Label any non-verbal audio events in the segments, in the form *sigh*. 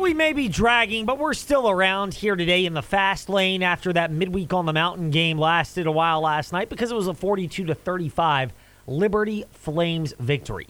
We may be dragging, but we're still around here today in the fast lane after that midweek on the mountain game lasted a while last night because it was a 42 to 35 Liberty Flames victory.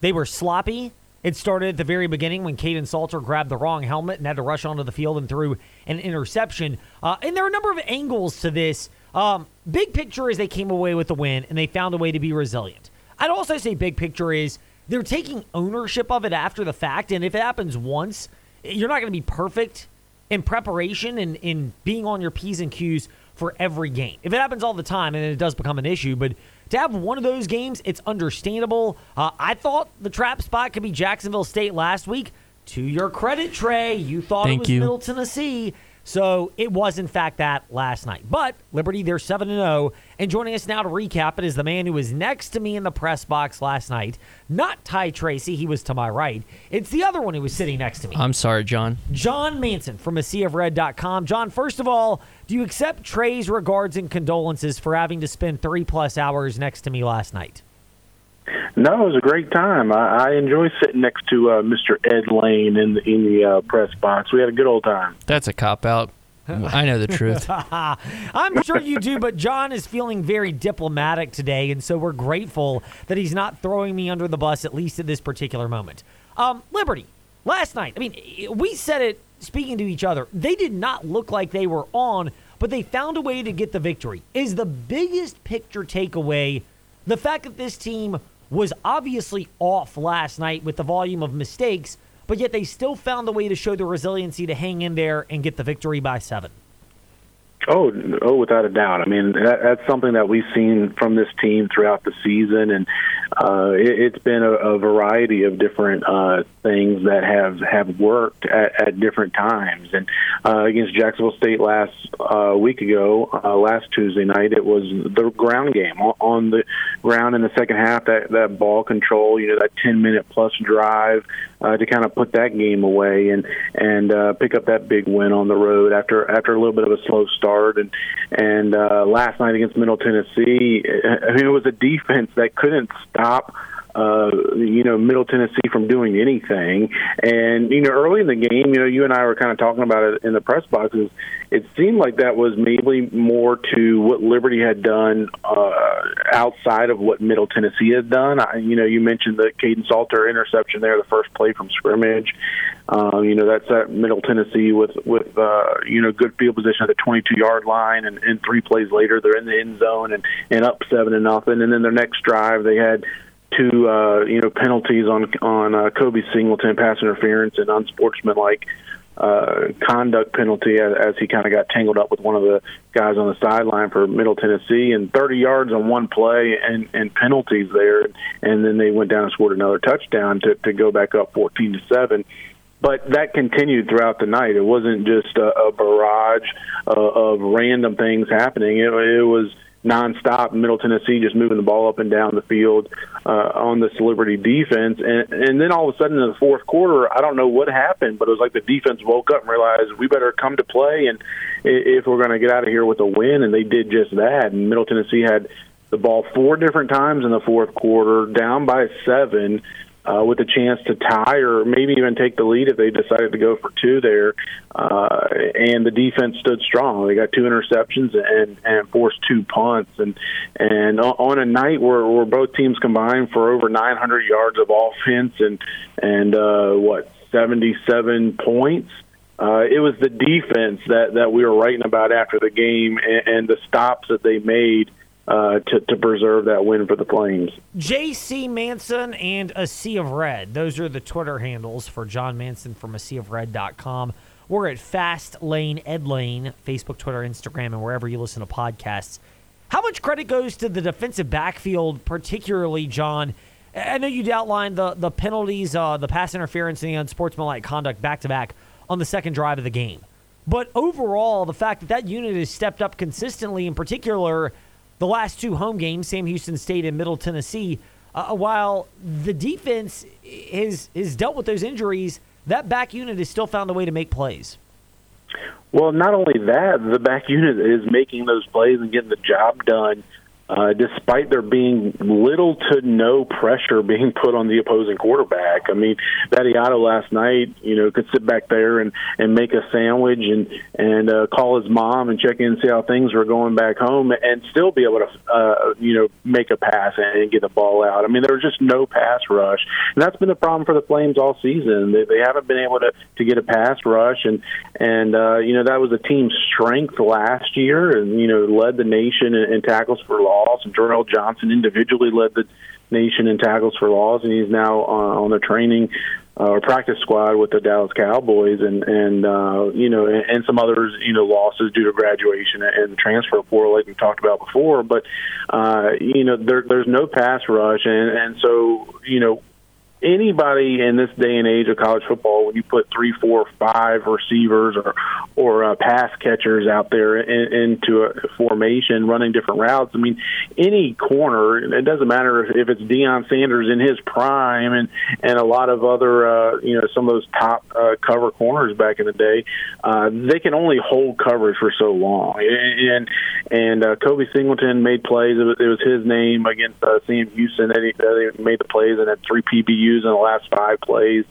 They were sloppy. It started at the very beginning when Kaidon Salter grabbed the wrong helmet and had to rush onto the field and threw an interception. Uh, and there are a number of angles to this. Um, big picture is they came away with the win and they found a way to be resilient. I'd also say big picture is they're taking ownership of it after the fact. And if it happens once, you're not going to be perfect in preparation and in being on your P's and Q's for every game. If it happens all the time, and it does become an issue, but to have one of those games, it's understandable. Uh, I thought the trap spot could be Jacksonville State last week. To your credit, Trey, you thought Thank it was you. Middle Tennessee. So it was, in fact, that last night. But Liberty, they're 7 0. And joining us now to recap it is the man who was next to me in the press box last night. Not Ty Tracy, he was to my right. It's the other one who was sitting next to me. I'm sorry, Jon. Jon Manson from a sea of red.com. Jon, first of all, do you accept Trey's regards and condolences for having to spend three plus hours next to me last night? No, it was a great time. I, I enjoy sitting next to uh, Mr. Ed Lane in the in the uh, press box. We had a good old time. That's a cop out. I know the truth. *laughs* I'm sure you do, but Jon is feeling very diplomatic today, and so we're grateful that he's not throwing me under the bus, at least at this particular moment. Um, Liberty, last night, I mean, we said it speaking to each other. They did not look like they were on, but they found a way to get the victory. Is the biggest picture takeaway the fact that this team was obviously off last night with the volume of mistakes, but yet they still found a way to show the resiliency to hang in there and get the victory by seven? Oh, oh, without a doubt. I mean, that, that's something that we've seen from this team throughout the season, and uh, it, it's been a, a variety of different uh, things that have have worked at, at different times. And uh, against Jacksonville State last uh, week ago, uh, last Tuesday night, it was the ground game on, the ground in the second half. That that ball control, you know, that ten minute plus drive uh, to kind of put that game away and and pick up that big win on the road after after a little bit of a slow start. And and last night against Middle Tennessee, I mean, it was a defense that couldn't stop stop uh, you know, Middle Tennessee from doing anything. And, you know, early in the game, you know, you and I were kind of talking about it in the press boxes. It seemed like that was maybe more to what Liberty had done uh, outside of what Middle Tennessee had done. I, you know, you mentioned the Kaidon Salter interception there, the first play from scrimmage. Um, you know, that's at Middle Tennessee with, with uh, you know, good field position at the 22 yard line. And, and three plays later, they're in the end zone and, and up seven and nothing. And then their next drive, they had two uh, you know penalties on on uh, Kobe Singleton pass interference and unsportsmanlike uh, conduct penalty as, as he kind of got tangled up with one of the guys on the sideline for Middle Tennessee and 30 yards on one play and and penalties there and then they went down and scored another touchdown to to go back up 14 to 7 but that continued throughout the night. It wasn't just a, a barrage uh, of random things happening. It, it was nonstop. Middle Tennessee just moving the ball up and down the field uh, on this Liberty defense, and and then all of a sudden in the fourth quarter, I don't know what happened, but it was like the defense woke up and realized we better come to play, and if we're going to get out of here with a win, and they did just that. And Middle Tennessee had the ball four different times in the fourth quarter, down by seven uh, with a chance to tie or maybe even take the lead if they decided to go for two there. Uh, and the defense stood strong. They got two interceptions and and forced two punts. And and on a night where, where both teams combined for over 900 yards of offense and and uh, what 77 points. Uh, it was the defense that, that we were writing about after the game and, and the stops that they made uh, to, to preserve that win for the Flames. J.C. Manson and A Sea of Red. Those are the Twitter handles for Jon Manson from ASeaOfRed.com. We're at Fast Lane Ed Lane, Facebook, Twitter, Instagram, and wherever you listen to podcasts. How much credit goes to the defensive backfield, particularly, Jon? I know you'd outlined the, the penalties, uh, the pass interference, and the unsportsmanlike conduct back to back on the second drive of the game. But overall, the fact that that unit has stepped up consistently, in particular, the last two home games, Sam Houston State and Middle Tennessee, uh, while the defense has, has dealt with those injuries, that back unit has still found a way to make plays. Well, not only that, the back unit is making those plays and getting the job done uh, despite there being little to no pressure being put on the opposing quarterback. I mean, Vattiato last night, you know, could sit back there and and make a sandwich and and uh, call his mom and check in and see how things were going back home, and still be able to, uh, you know, make a pass and get the ball out. I mean, there was just no pass rush, and that's been the problem for the Flames all season. They, they haven't been able to to get a pass rush, and and uh, you know that was a team's strength last year, and you know led the nation in, in tackles for loss loss. Durrell Johnson individually led the nation in tackles for loss, and he's now uh, on the training uh, or practice squad with the Dallas Cowboys, and and uh, you know, and, and some others, you know, losses due to graduation and transfer portal, like we talked about before. But uh, you know, there, there's no pass rush, and and so you know, anybody in this day and age of college football, when you put three, four, five receivers or or uh, pass catchers out there in, into a formation running different routes, I mean, any corner, it doesn't matter if, if it's Deion Sanders in his prime and and a lot of other, uh, you know, some of those top uh, cover corners back in the day, uh, they can only hold coverage for so long. And and uh, Kobe Singleton made plays. It was, it was his name against uh, Sam Houston that he, that he made the plays and had three PBU in the last five plays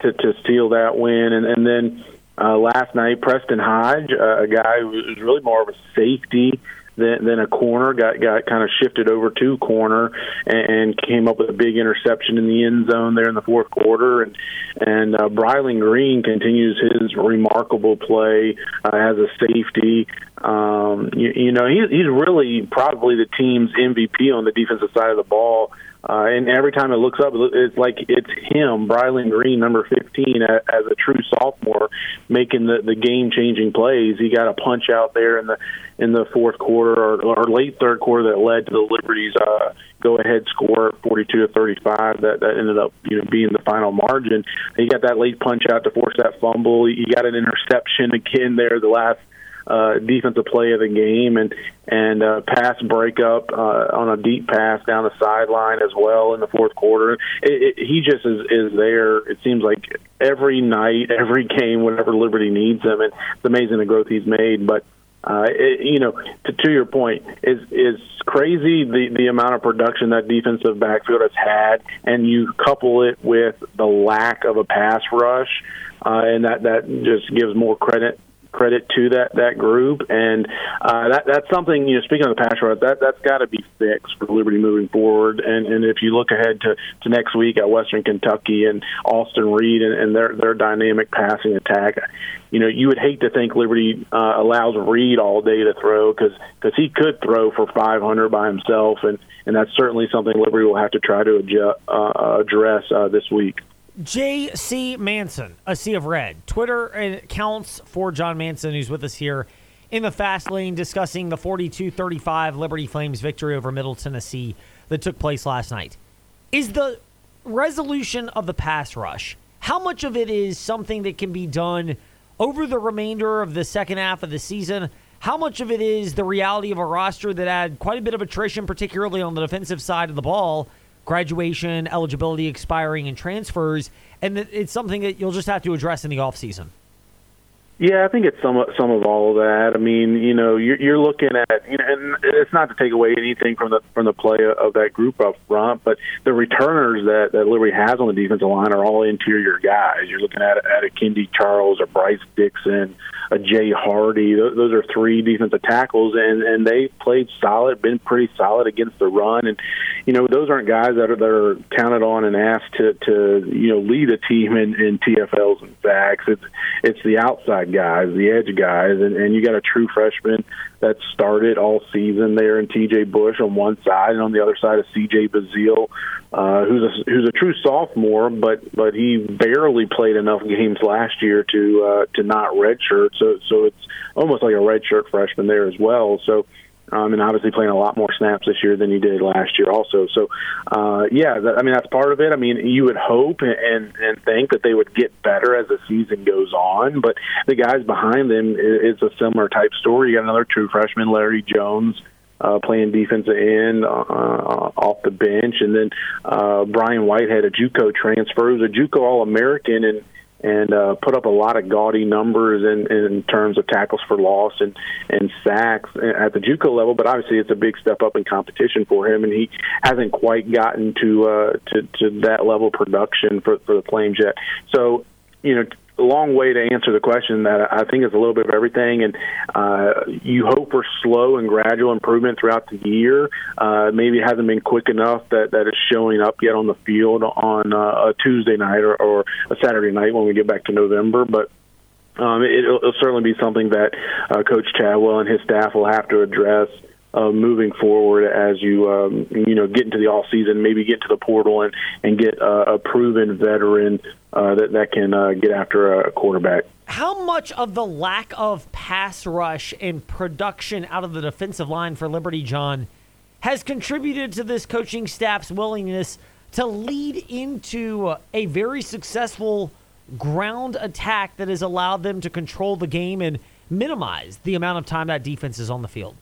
to to steal that win, and and then uh, last night Preston Hodge, uh, a guy who was really more of a safety than, than a corner, got got kind of shifted over to corner and, and came up with a big interception in the end zone there in the fourth quarter. And and uh, Brylan Green continues his remarkable play uh, as a safety. Um, you, you know, he, he's really probably the team's MVP on the defensive side of the ball. Uh, and every time it looks up, it's like it's him, Brylan Green, number 15, as a true sophomore, making the, the game-changing plays. He got a punch out there in the in the fourth quarter or, or late third quarter that led to the Liberties' uh, go-ahead score, 42 to 35. That that ended up you know being the final margin. He got that late punch out to force that fumble. He got an interception again there the last uh, defensive play of the game and and uh, pass breakup uh, on a deep pass down the sideline as well in the fourth quarter. It, it, he just is is there. It seems like every night, *laughs* every game, whenever Liberty needs him, and it's amazing the growth he's made. But uh, it, you know, to, to your point, is is crazy the the amount of production that defensive backfield has had, and you couple it with the lack of a pass rush, uh, and that that just gives more credit credit to that that group, and uh, that that's something. You know, speaking of the pass rush, that that's got to be fixed for Liberty moving forward. And and if you look ahead to, to next week at Western Kentucky and Austin Reed and, and their their dynamic passing attack, you know, you would hate to think Liberty uh, allows Reed all day to throw because because he could throw for 500 by himself, and and that's certainly something Liberty will have to try to adjust, uh, address uh, this week. J.C. Manson, a sea of red. Twitter accounts for Jon Manson, who's with us here in the fast lane, discussing the 42 35 Liberty Flames victory over Middle Tennessee that took place last night. Is the resolution of the pass rush, how much of it is something that can be done over the remainder of the second half of the season? How much of it is the reality of a roster that had quite a bit of attrition, particularly on the defensive side of the ball? Graduation, eligibility expiring, and transfers, and it's something that you'll just have to address in the offseason. Yeah, I think it's some some of all of that. I mean, you know, you're, you're looking at, you know, and it's not to take away anything from the from the play of that group up front, but the returners that that Liberty has on the defensive line are all interior guys. You're looking at at a Kendi Charles, a Bryce Dixon, a Jay Hardy. Those, those are three defensive tackles, and and they played solid, been pretty solid against the run, and you know, those aren't guys that are that are counted on and asked to to you know lead a team in in TFLs and sacks. It's it's the outside guys, the edge guys, and, and you got a true freshman that started all season there in TJ Bush on one side, and on the other side is CJ Bazile, uh, who's a who's a true sophomore, but but he barely played enough games last year to uh, to not redshirt. So so it's almost like a redshirt freshman there as well. So um, and obviously playing a lot more snaps this year than he did last year, also. So, uh, yeah, that, I mean that's part of it. I mean, you would hope and and think that they would get better as the season goes on, but the guys behind them, it's a similar type story. You got another true freshman, Larry Jones. Uh, playing defensive end uh, off the bench, and then uh, Brian Whitehead, a JUCO transfer, who's a JUCO All American, and and uh, put up a lot of gaudy numbers in, in terms of tackles for loss and and sacks at the JUCO level. But obviously, it's a big step up in competition for him, and he hasn't quite gotten to uh, to, to that level of production for for the Flames yet. So you know, long way to answer the question that I think is a little bit of everything, and uh, you hope for slow and gradual improvement throughout the year. Uh, maybe it hasn't been quick enough that that it's showing up yet on the field on uh, a Tuesday night or, or a Saturday night when we get back to November, but. Um, it, it'll certainly be something that uh, Coach Chadwell and his staff will have to address moving forward as you um, you know get into the off season, maybe get to the portal and and get uh, a proven veteran uh, that that can uh, get after a quarterback. How much of the lack of pass rush and production out of the defensive line for Liberty, Jon, has contributed to this coaching staff's willingness to lead into a very successful ground attack that has allowed them to control the game and minimize the amount of time that defense is on the field?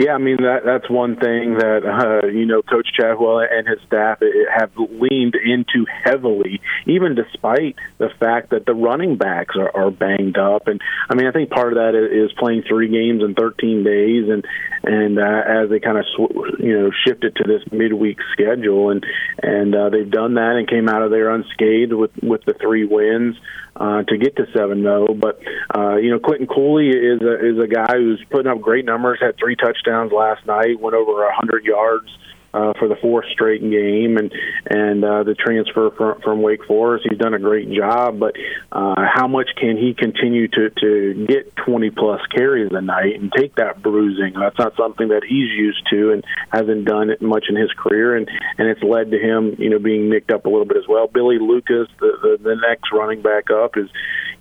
Yeah, I mean that that's one thing that uh, you know Coach Chadwell and his staff have leaned into heavily, even despite the fact that the running backs are, are banged up. And I mean, I think part of that is playing three games in 13 days, and and uh, as they kind of sw- you know shifted to this midweek schedule, and and uh, they've done that and came out of there unscathed with with the three wins uh, to get to seven zero. But uh, you know, Quinton Cooley is a, is a guy who's putting up great numbers. Had three touchdowns last night. Went over a hundred yards uh, for the fourth straight game, and and uh, the transfer from, from Wake Forest. He's done a great job, but uh, how much can he continue to to get 20 plus carries a night and take that bruising? That's not something that he's used to and hasn't done it much in his career, and and it's led to him, you know, being nicked up a little bit as well. Billy Lucas, the the, the next running back up, is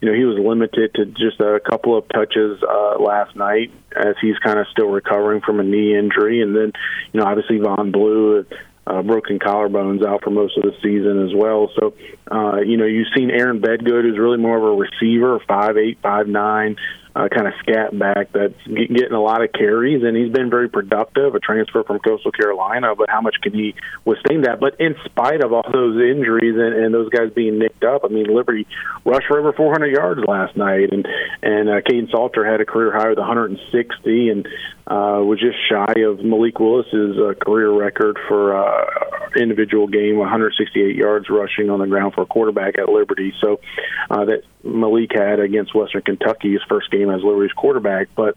you know he was limited to just a couple of touches uh, last night as he's kind of still recovering from a knee injury, and then you know obviously Vaughn Blue. Uh, broken collarbones out for most of the season as well. So, uh, you know, you've seen Aaron Bedgood, who's really more of a receiver, five eight, five nine, uh, kind of scat back that's getting a lot of carries, and he's been very productive. A transfer from Coastal Carolina, but how much can he withstand that? But in spite of all those injuries and, and those guys being nicked up, I mean, Liberty rushed for over 400 yards last night, and and uh, Kaidon Salter had a career high with 160, and uh, was just shy of Malik Willis's uh, career record for uh, individual game, 168 yards rushing on the ground for a quarterback at Liberty. So uh, that Malik had against Western Kentucky, his first game as Liberty's quarterback. But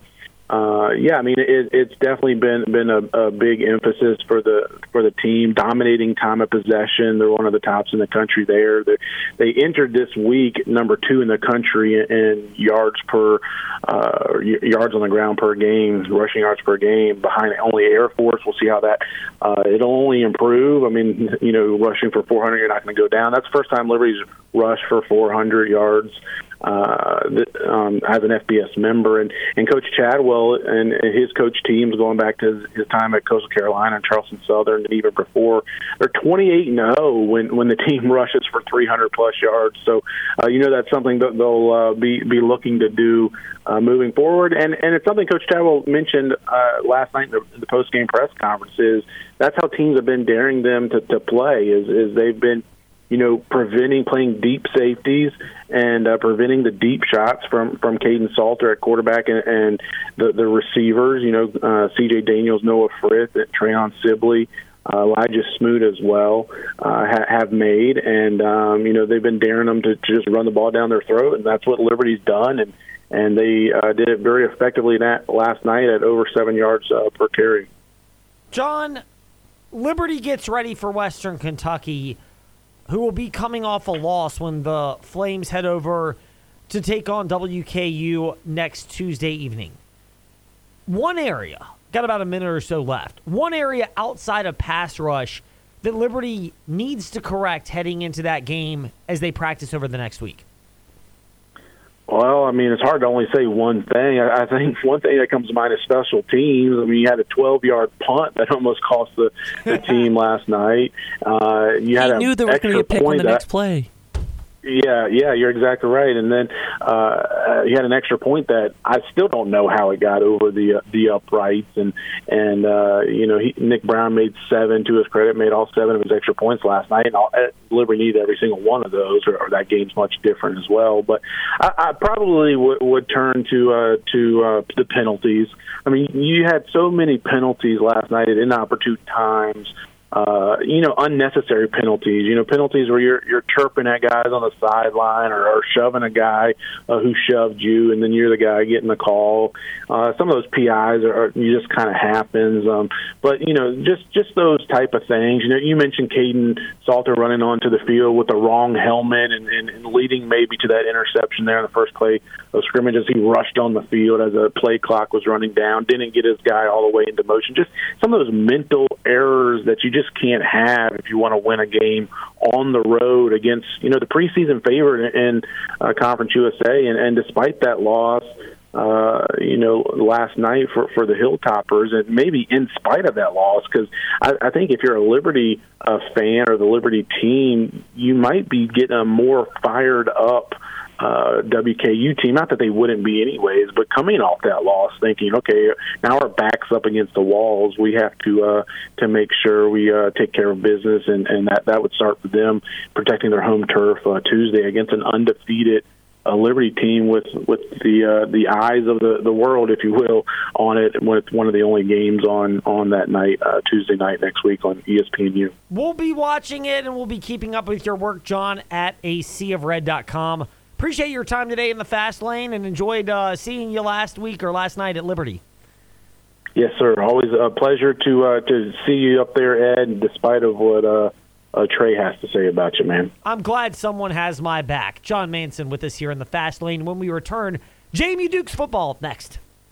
uh, yeah, I mean, it, it's definitely been been a, a big emphasis for the for the team, dominating time of possession. They're one of the tops in the country there. They, they entered this week number two in the country in yards per uh, yards on the ground per game, rushing yards per game, behind only Air Force. We'll see how that uh, it'll only improve. I mean, you know, rushing for 400, you're not going to go down. That's the first time Liberty's rushed for 400 yards uh, um, as an FBS member, and and Coach Chadwell and his coach teams going back to his, time at Coastal Carolina and Charleston Southern, and even before, they're 28 and 0 when when the team *laughs* rushes for 300 plus yards. So uh, you know that's something that they'll uh, be be looking to do uh, moving forward, and and it's something Coach Chadwell mentioned uh, last night in the, the post game press conference. Is that's how teams have been daring them to, to play is is they've been you know, preventing playing deep safeties and uh, preventing the deep shots from from Kaidon Salter at quarterback and, and the the receivers. You know, uh, C.J. Daniels, Noah Frith, Treon Sibley. Uh, Elijah Smoot as well uh, ha- have made, and um, you know they've been daring them to, to just run the ball down their throat, and that's what Liberty's done, and and they uh, did it very effectively that last night at over seven yards uh, per carry. Jon, Liberty gets ready for Western Kentucky who will be coming off a loss when the Flames head over to take on WKU next Tuesday evening. One area, got about a minute or so left, one area outside of pass rush that Liberty needs to correct heading into that game as they practice over the next week. Well, I mean, it's hard to only say one thing. I, think one thing that comes to mind is special teams. I mean, you had a 12-yard punt that almost cost the, the *laughs* team last night. Uh, you he had knew there was going to be a pick on the next play. Yeah, yeah, you're exactly right. And then uh, he had an extra point that I still don't know how it got over the uh, the uprights. And and uh, you know, he, Nick Brown made seven to his credit, made all seven of his extra points last night. And all, uh, Liberty needed every single one of those, or, or that game's much different as well. But I, I probably would, would turn to uh, to uh, the penalties. I mean, you had so many penalties last night at inopportune times uh, you know, unnecessary penalties. You know, penalties where you're you're chirping at guys on the sideline or, or shoving a guy uh, who shoved you, and then you're the guy getting the call. Uh, some of those PIs are, are just kind of happens. Um, but you know, just just those type of things. You know, you mentioned Kaidon Salter running onto the field with the wrong helmet and, and, and leading maybe to that interception there in the first play of scrimmage as he rushed on the field as a play clock was running down, didn't get his guy all the way into motion. Just some of those mental errors that you just just can't have if you want to win a game on the road against you know the preseason favorite in uh, Conference USA. And, and despite that loss, uh, you know, last night for for the Hilltoppers, and maybe in spite of that loss, because I, I think if you're a Liberty uh, fan or the Liberty team, you might be getting a more fired up uh, WKU team. Not that they wouldn't be anyways, but coming off that loss, thinking, okay, now our backs up against the walls. We have to uh, to make sure we uh, take care of business, and, and that that would start with them protecting their home turf uh, Tuesday against an undefeated a Liberty team with with the uh, the eyes of the, the world, if you will, on it. With one of the only games on on that night, uh, Tuesday night next week on ESPNU. We'll be watching it, and we'll be keeping up with your work, Jon, at ASeaOfRed.com. Appreciate your time today in the fast lane and enjoyed uh, seeing you last week or last night at Liberty. Yes, sir. Always a pleasure to uh, to see you up there, Ed. Despite of what uh, uh, Trey has to say about you, man. I'm glad someone has my back. Jon Manson with us here in the fast lane. When we return, Jamie Dukes football next.